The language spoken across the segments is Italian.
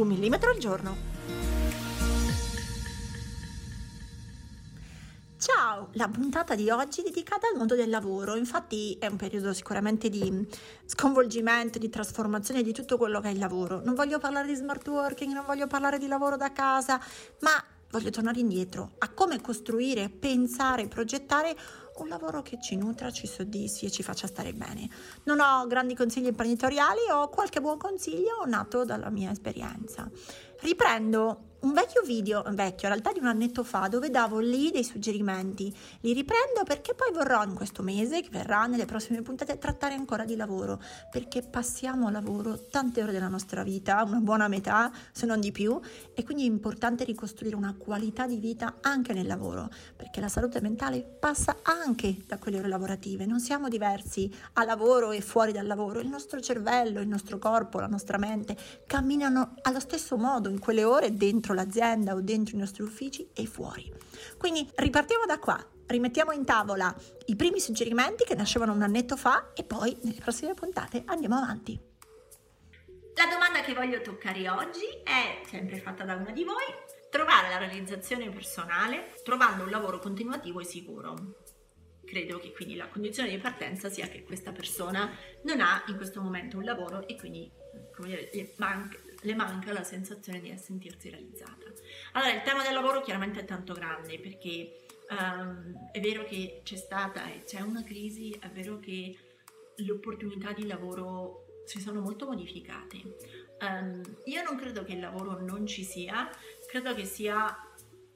Un millimetro al giorno. Ciao, la puntata di oggi è dedicata al mondo del lavoro, infatti è un periodo sicuramente di sconvolgimento, di trasformazione di tutto quello che è il lavoro. Non voglio parlare di smart working, non voglio parlare di lavoro da casa, ma voglio tornare indietro a come costruire, pensare, progettare un lavoro che ci nutra, ci soddisfi e ci faccia stare bene. Non ho grandi consigli imprenditoriali, ho qualche buon consiglio nato dalla mia esperienza. Riprendo un vecchio video, vecchio in realtà di un annetto fa, dove davo lì dei suggerimenti. Li riprendo perché poi vorrò in questo mese, che verrà nelle prossime puntate, trattare ancora di lavoro, perché passiamo a lavoro tante ore della nostra vita, una buona metà, se non di più, e quindi è importante ricostruire una qualità di vita anche nel lavoro, perché la salute mentale passa anche da quelle ore lavorative. Non siamo diversi a lavoro e fuori dal lavoro, il nostro cervello, il nostro corpo, la nostra mente camminano allo stesso modo in quelle ore dentro l'azienda o dentro i nostri uffici e fuori. Quindi ripartiamo da qua, rimettiamo in tavola i primi suggerimenti che nascevano un annetto fa e poi nelle prossime puntate andiamo avanti. La domanda che voglio toccare oggi è sempre fatta da una di voi, trovare la realizzazione personale trovando un lavoro continuativo e sicuro. Credo che quindi la condizione di partenza sia che questa persona non ha in questo momento un lavoro e quindi dire, manca, le manca la sensazione di sentirsi realizzata. Allora, il tema del lavoro chiaramente è tanto grande perché um, è vero che c'è stata e c'è una crisi, è vero che le opportunità di lavoro si sono molto modificate. Um, io non credo che il lavoro non ci sia, credo che sia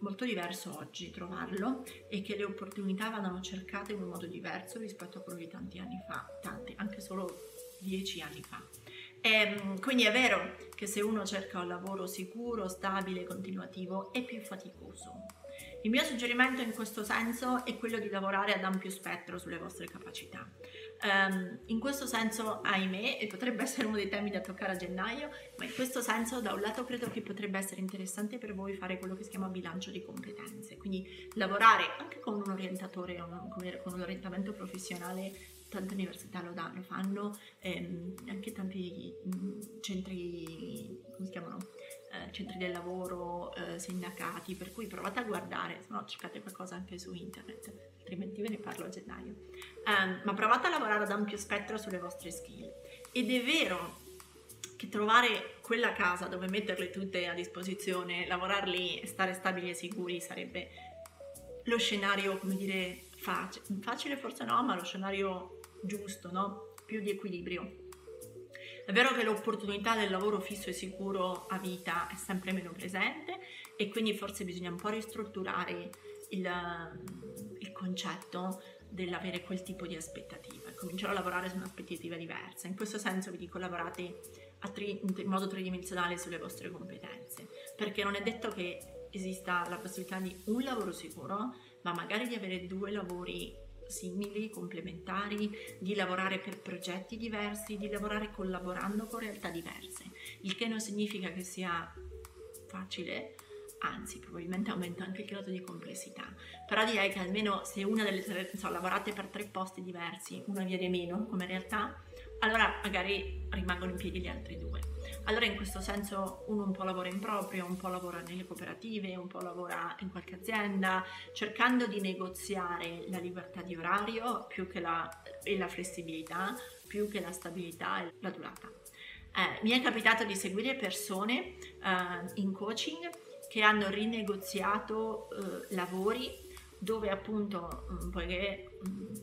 molto diverso oggi trovarlo e che le opportunità vadano cercate in un modo diverso rispetto a quello di tanti anni fa, tanti, anche solo dieci anni fa. E, ehm, quindi è vero che se uno cerca un lavoro sicuro, stabile, continuativo, è più faticoso. Il mio suggerimento in questo senso è quello di lavorare ad ampio spettro sulle vostre capacità. Um, in questo senso, ahimè, e potrebbe essere uno dei temi da toccare a gennaio, ma in questo senso, da un lato, credo che potrebbe essere interessante per voi fare quello che si chiama bilancio di competenze, quindi lavorare anche con un orientatore, con un orientamento professionale tante università lo, danno, fanno, ehm, anche tanti centri del lavoro, eh, sindacati, per cui provate a guardare, se no cercate qualcosa anche su internet, altrimenti ve ne parlo a gennaio. Um, ma provate a lavorare ad ampio spettro sulle vostre skill. Ed è vero che trovare quella casa dove metterle tutte a disposizione, e stare stabili e sicuri sarebbe lo scenario, come dire, facile, facile forse no, ma lo scenario giusto, no? più di equilibrio. È vero che l'opportunità del lavoro fisso e sicuro a vita è sempre meno presente e quindi forse bisogna un po' ristrutturare il, il concetto dell'avere quel tipo di aspettativa cominciare a lavorare su un'aspettativa diversa. In questo senso vi dico lavorate tri, in modo tridimensionale sulle vostre competenze, perché non è detto che esista la possibilità di un lavoro sicuro, ma magari di avere due lavori simili, complementari, di lavorare per progetti diversi, di lavorare collaborando con realtà diverse, il che non significa che sia facile, anzi probabilmente aumenta anche il grado di complessità, però direi che almeno se una delle tre, so, lavorate per tre posti diversi, una viene meno come realtà, allora magari rimangono in piedi gli altri due. Allora in questo senso uno un po' lavora in proprio, un po' lavora nelle cooperative, un po' lavora in qualche azienda, cercando di negoziare la libertà di orario la, e la flessibilità, più che la stabilità e la durata. Eh, mi è capitato di seguire persone eh, in coaching che hanno rinegoziato eh, lavori dove appunto, mm, poiché mm,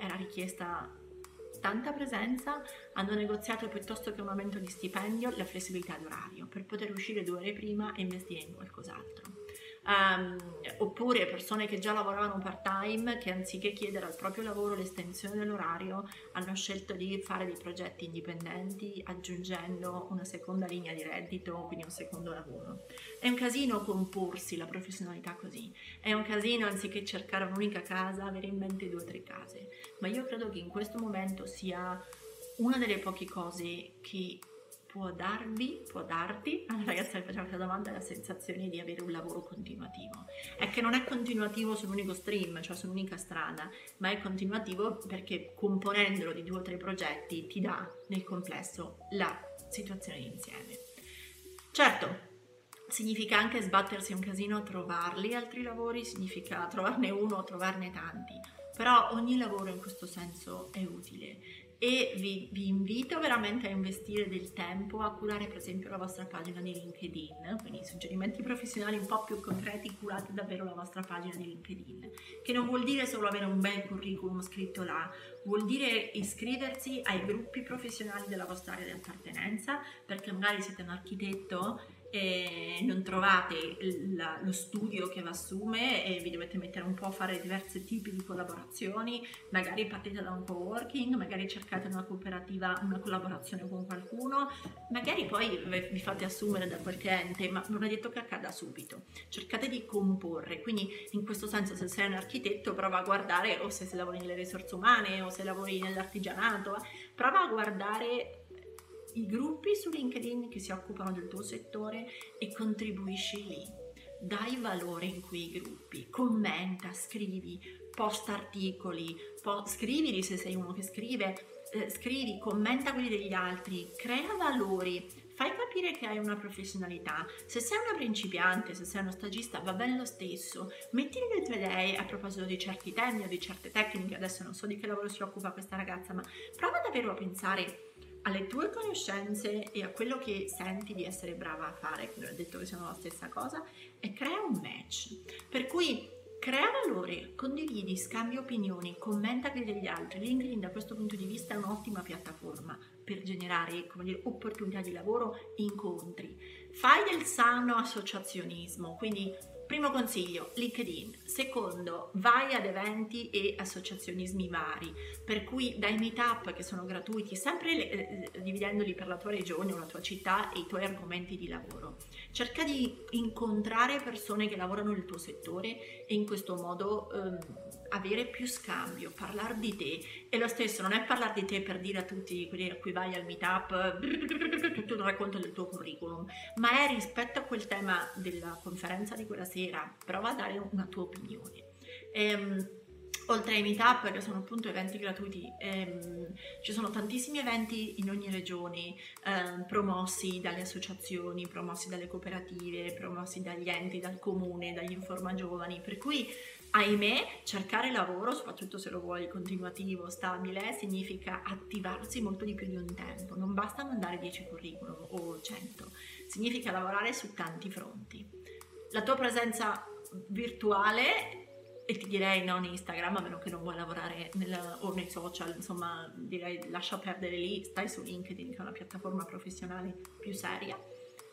era richiesta tanta presenza, hanno negoziato piuttosto che un aumento di stipendio la flessibilità d'orario per poter uscire due ore prima e investire in qualcos'altro. Um, oppure persone che già lavoravano part time che anziché chiedere al proprio lavoro l'estensione dell'orario hanno scelto di fare dei progetti indipendenti aggiungendo una seconda linea di reddito, quindi un secondo lavoro. È un casino comporsi la professionalità così, è un casino anziché cercare un'unica casa avere in mente due o tre case, ma io credo che in questo momento sia una delle poche cose che può darvi, può darti, alla ragazza che faceva questa domanda, la sensazione di avere un lavoro continuativo. È che non è continuativo su un unico stream, cioè su un'unica strada, ma è continuativo perché componendolo di due o tre progetti ti dà nel complesso la situazione insieme. Certo, significa anche sbattersi un casino a trovarli altri lavori, significa trovarne uno o trovarne tanti, però ogni lavoro in questo senso è utile e vi, vi, invito veramente a investire del tempo a curare per esempio la vostra pagina di LinkedIn, quindi suggerimenti professionali un po' più concreti, curate davvero la vostra pagina di LinkedIn, che non vuol dire solo avere un bel curriculum scritto là, vuol dire iscriversi ai gruppi professionali della vostra area di appartenenza, perché magari siete un architetto e non trovate la, lo studio che vi assume e vi dovete mettere un po' a fare diversi tipi di collaborazioni, magari partite da un co-working, magari cercate una cooperativa, una collaborazione con qualcuno, magari poi vi fate assumere da qualche ente, ma non è detto che accada subito. Cercate di comporre, quindi in questo senso se sei un architetto prova a guardare o se lavori nelle risorse umane o se lavori nell'artigianato, prova a guardare i gruppi su LinkedIn che si occupano del tuo settore e contribuisci lì. Dai valore in quei gruppi, commenta, scrivi, posta articoli, po- scrivili se sei uno che scrive, eh, scrivi, commenta quelli degli altri, crea valori, fai capire che hai una professionalità. Se sei una principiante, se sei uno stagista, va bene lo stesso. Metti le tue idee a proposito di certi temi o di certe tecniche. Adesso non so di che lavoro si occupa questa ragazza, ma prova davvero a pensare alle tue conoscenze e a quello che senti di essere brava a fare, che ho detto che siano la stessa cosa, e crea un match. Per cui crea valore, condividi, scambi opinioni, commenta quelli degli altri. LinkedIn da questo punto di vista è un'ottima piattaforma per generare dire, opportunità di lavoro, incontri. Fai del sano associazionismo, quindi Primo consiglio, LinkedIn. Secondo, vai ad eventi e associazionismi vari, per cui dai meetup che sono gratuiti, sempre eh, eh, dividendoli per la tua regione o la tua città e i tuoi argomenti di lavoro. Cerca di incontrare persone che lavorano nel tuo settore e in questo modo ehm, avere più scambio, parlare di te. E lo stesso, non è parlare di te per dire a tutti quelli a cui vai al meetup tutto il racconto del tuo curriculum, ma è rispetto a quel tema della conferenza di quella sera, prova a dare una tua opinione. Ehm, oltre ai meetup che sono appunto eventi gratuiti, ehm, ci sono tantissimi eventi in ogni regione ehm, promossi dalle associazioni, promossi dalle cooperative, promossi dagli enti, dal comune, dagli informa giovani, per cui ahimè cercare lavoro, soprattutto se lo vuoi continuativo, stabile, significa attivarsi molto di più di un tempo, non basta mandare 10 curriculum o 100, significa lavorare su tanti fronti. La tua presenza virtuale e ti direi non Instagram a meno che non vuoi lavorare nel, o nei social insomma direi lascia perdere lì stai su LinkedIn che è una piattaforma professionale più seria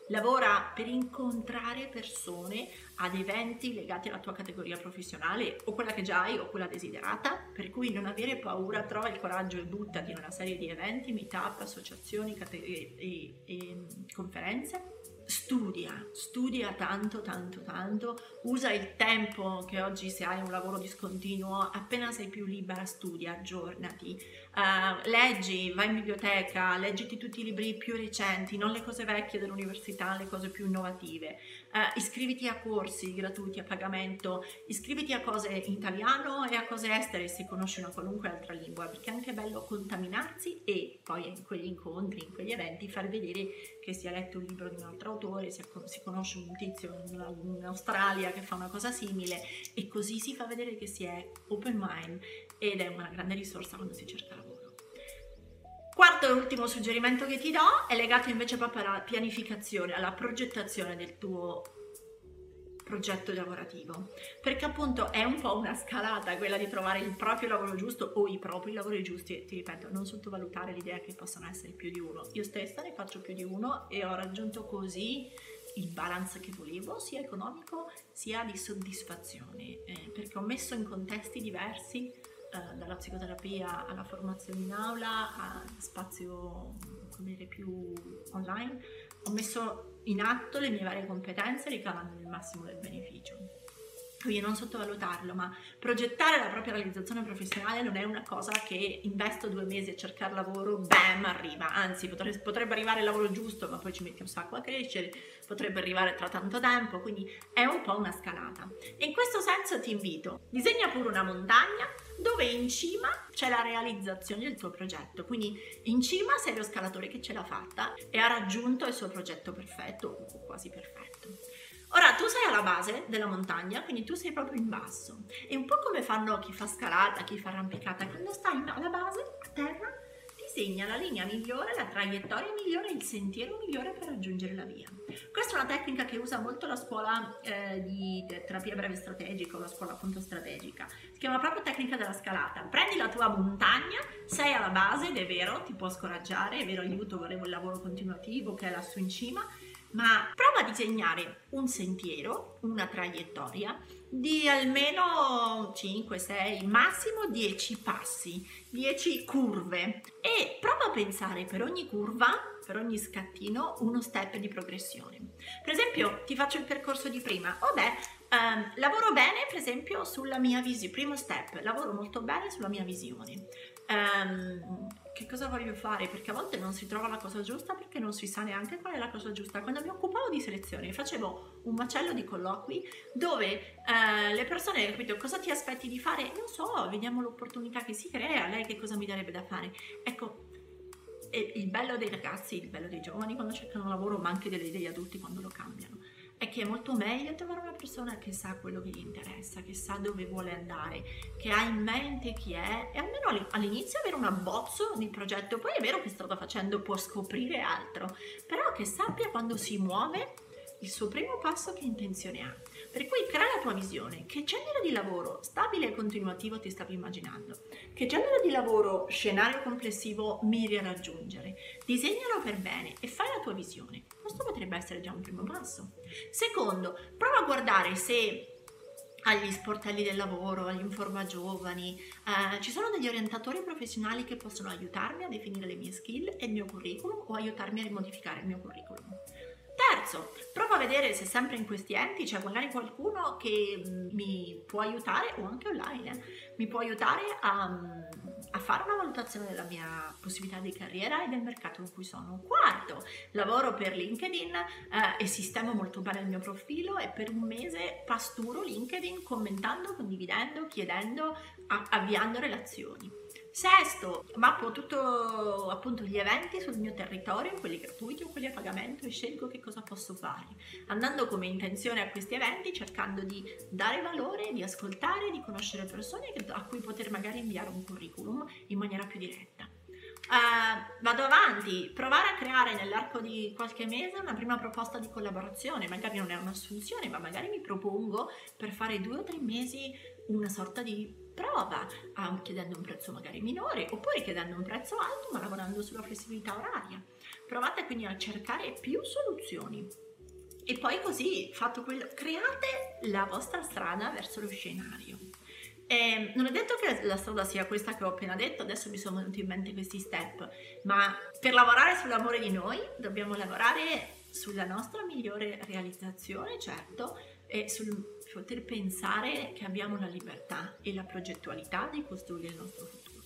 lavora per incontrare persone ad eventi legati alla tua categoria professionale o quella che già hai o quella desiderata, per cui non avere paura, trova il coraggio e buttati in una serie di eventi, meetup, associazioni e, e, e conferenze studia, studia tanto, tanto, tanto, usa il tempo che oggi se hai un lavoro discontinuo, appena sei più libera, studia, aggiornati, uh, leggi, vai in biblioteca, leggiti tutti i libri più recenti, non le cose vecchie dell'università, le cose più innovative, uh, iscriviti a corsi gratuiti a pagamento, iscriviti a cose in italiano e a cose estere se conosci una qualunque altra lingua, perché è anche bello contaminarsi e poi in quegli incontri, in quegli eventi, far vedere che si è letto un libro di un altro autore, si, si conosce un tizio in, in Australia che fa una cosa simile e così si fa vedere che si è open mind ed è una grande risorsa quando si cerca lavoro. Quarto e ultimo suggerimento che ti do è legato invece proprio alla pianificazione, alla progettazione del tuo progetto lavorativo, perché appunto è un po' una scalata quella di trovare il proprio lavoro giusto o i propri lavori giusti. Ti ripeto, non sottovalutare l'idea che possano essere più di uno. Io stessa ne faccio più di uno e ho raggiunto così il balance che volevo, sia economico sia di soddisfazione, eh, perché ho messo in contesti diversi, eh, dalla psicoterapia alla formazione in aula, a spazio dire, più online, ho messo in atto le mie varie competenze ricavando il massimo del beneficio. Quindi non sottovalutarlo, ma progettare la propria realizzazione professionale non è una cosa che investo due mesi a cercare lavoro, bam, arriva. Anzi, potrebbe, potrebbe arrivare il lavoro giusto, ma poi ci metti un sacco a crescere, potrebbe arrivare tra tanto tempo, quindi è un po' una scalata. E in questo senso ti invito, disegna pure una montagna dove in cima c'è la realizzazione del tuo progetto. Quindi in cima sei lo scalatore che ce l'ha fatta e ha raggiunto il suo progetto perfetto o quasi perfetto. Ora tu sei alla base della montagna, quindi tu sei proprio in basso. È un po' come fanno chi fa scalata, chi fa arrampicata. Quando stai alla base, a terra, disegna la linea migliore, la traiettoria migliore, il sentiero migliore per raggiungere la via. Questa è una tecnica che usa molto la scuola eh, di terapia breve strategica, la scuola appunto strategica. Si chiama proprio tecnica della scalata. Prendi la tua montagna, sei alla base ed è vero, ti può scoraggiare, è vero, aiuto, volevo il lavoro continuativo che è lassù in cima, ma prova a disegnare un sentiero, una traiettoria di almeno 5, 6, massimo 10 passi, 10 curve e prova a pensare per ogni curva, per ogni scattino, uno step di progressione. Per esempio, ti faccio il percorso di prima. Oh beh, Um, lavoro bene, per esempio, sulla mia visione. Primo step, lavoro molto bene sulla mia visione. Um, che cosa voglio fare? Perché a volte non si trova la cosa giusta perché non si sa neanche qual è la cosa giusta. Quando mi occupavo di selezione facevo un macello di colloqui dove eh, le persone, capito, cosa ti aspetti di fare? Non so, vediamo l'opportunità che si crea, lei che cosa mi darebbe da fare. Ecco, il bello dei ragazzi, il bello dei giovani quando cercano lavoro, ma anche degli adulti quando lo cambiano è che è molto meglio trovare una persona che sa quello che gli interessa, che sa dove vuole andare, che ha in mente chi è e almeno all'inizio avere un abbozzo di progetto, poi è vero che strada facendo può scoprire altro, però che sappia quando si muove il suo primo passo che intenzione ha. Per cui crea la tua visione, che genere di lavoro stabile e continuativo ti stavi immaginando, che genere di lavoro scenario complessivo miri a raggiungere, disegnalo per bene e fai la tua visione. Questo potrebbe essere già un primo passo. Secondo, prova a guardare se agli sportelli del lavoro, agli informa giovani, eh, ci sono degli orientatori professionali che possono aiutarmi a definire le mie skill e il mio curriculum o aiutarmi a rimodificare il mio curriculum. Terzo, prova a vedere se sempre in questi enti c'è magari qualcuno che mi può aiutare o anche online, eh, mi può aiutare a, a, fare una valutazione della mia possibilità di carriera e del mercato in cui sono. Quarto, lavoro per LinkedIn eh, e sistemo molto bene il mio profilo e per un mese pasturo LinkedIn commentando, condividendo, chiedendo, avviando relazioni. Sesto, mappo tutti appunto gli eventi sul mio territorio, quelli gratuiti o quelli a pagamento e scelgo che cosa posso fare, andando come intenzione a questi eventi cercando di dare valore, di ascoltare, di conoscere persone a cui poter magari inviare un curriculum in maniera più diretta. Uh, vado avanti, provare a creare nell'arco di qualche mese una prima proposta di collaborazione, magari non è un'assunzione, ma magari mi propongo per fare due o tre mesi una sorta di prova chiedendo un prezzo magari minore oppure chiedendo un prezzo alto ma lavorando sulla flessibilità oraria. Provate quindi a cercare più soluzioni e poi così, fatto quello, create la vostra strada verso lo scenario. E ehm, non è detto che la strada sia questa che ho appena detto, adesso mi sono venuti in mente questi step, ma per lavorare sull'amore di noi dobbiamo lavorare sulla nostra migliore realizzazione, certo, e sul poter pensare che abbiamo la libertà e la progettualità di costruire il nostro futuro.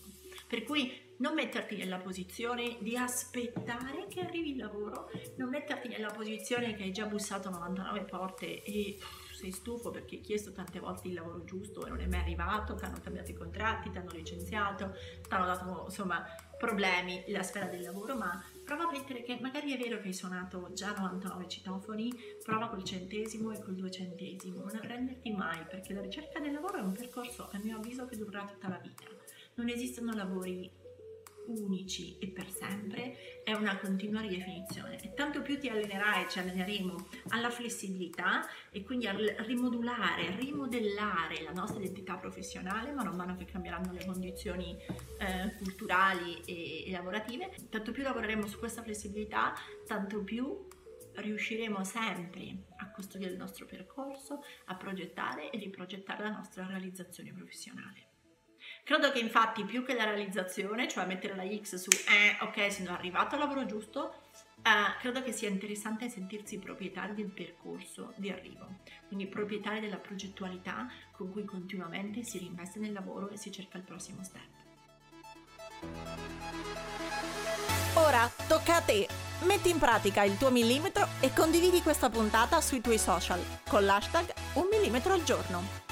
Per cui non metterti nella posizione di aspettare che arrivi il lavoro, non metterti nella posizione che hai già bussato 99 porte e sei stufo perché hai chiesto tante volte il lavoro giusto e non è mai arrivato, ti hanno cambiato i contratti, ti hanno licenziato, ti hanno dato insomma problemi nella sfera del lavoro, ma prova a mettere che magari è vero che hai suonato già 99 citofoni, prova col centesimo e col duecentesimo, non arrenderti mai perché la ricerca del lavoro è un percorso a mio avviso che durerà tutta la vita. Non esistono lavori unici e per sempre è una continua ridefinizione e tanto più ti allenerai, ci alleneremo alla flessibilità e quindi a rimodulare, rimodellare la nostra identità professionale man mano che cambieranno le condizioni eh, culturali e, e lavorative, tanto più lavoreremo su questa flessibilità, tanto più riusciremo sempre a custodire il nostro percorso, a progettare e riprogettare la nostra realizzazione professionale. Credo che infatti più che la realizzazione, cioè mettere la X su eh, ok, sono arrivato al lavoro giusto, eh, credo che sia interessante sentirsi proprietari del percorso di arrivo, quindi proprietari della progettualità con cui continuamente si reinveste nel lavoro e si cerca il prossimo step. Ora tocca a te. Metti in pratica il tuo millimetro e condividi questa puntata sui tuoi social con l'hashtag un millimetro al giorno.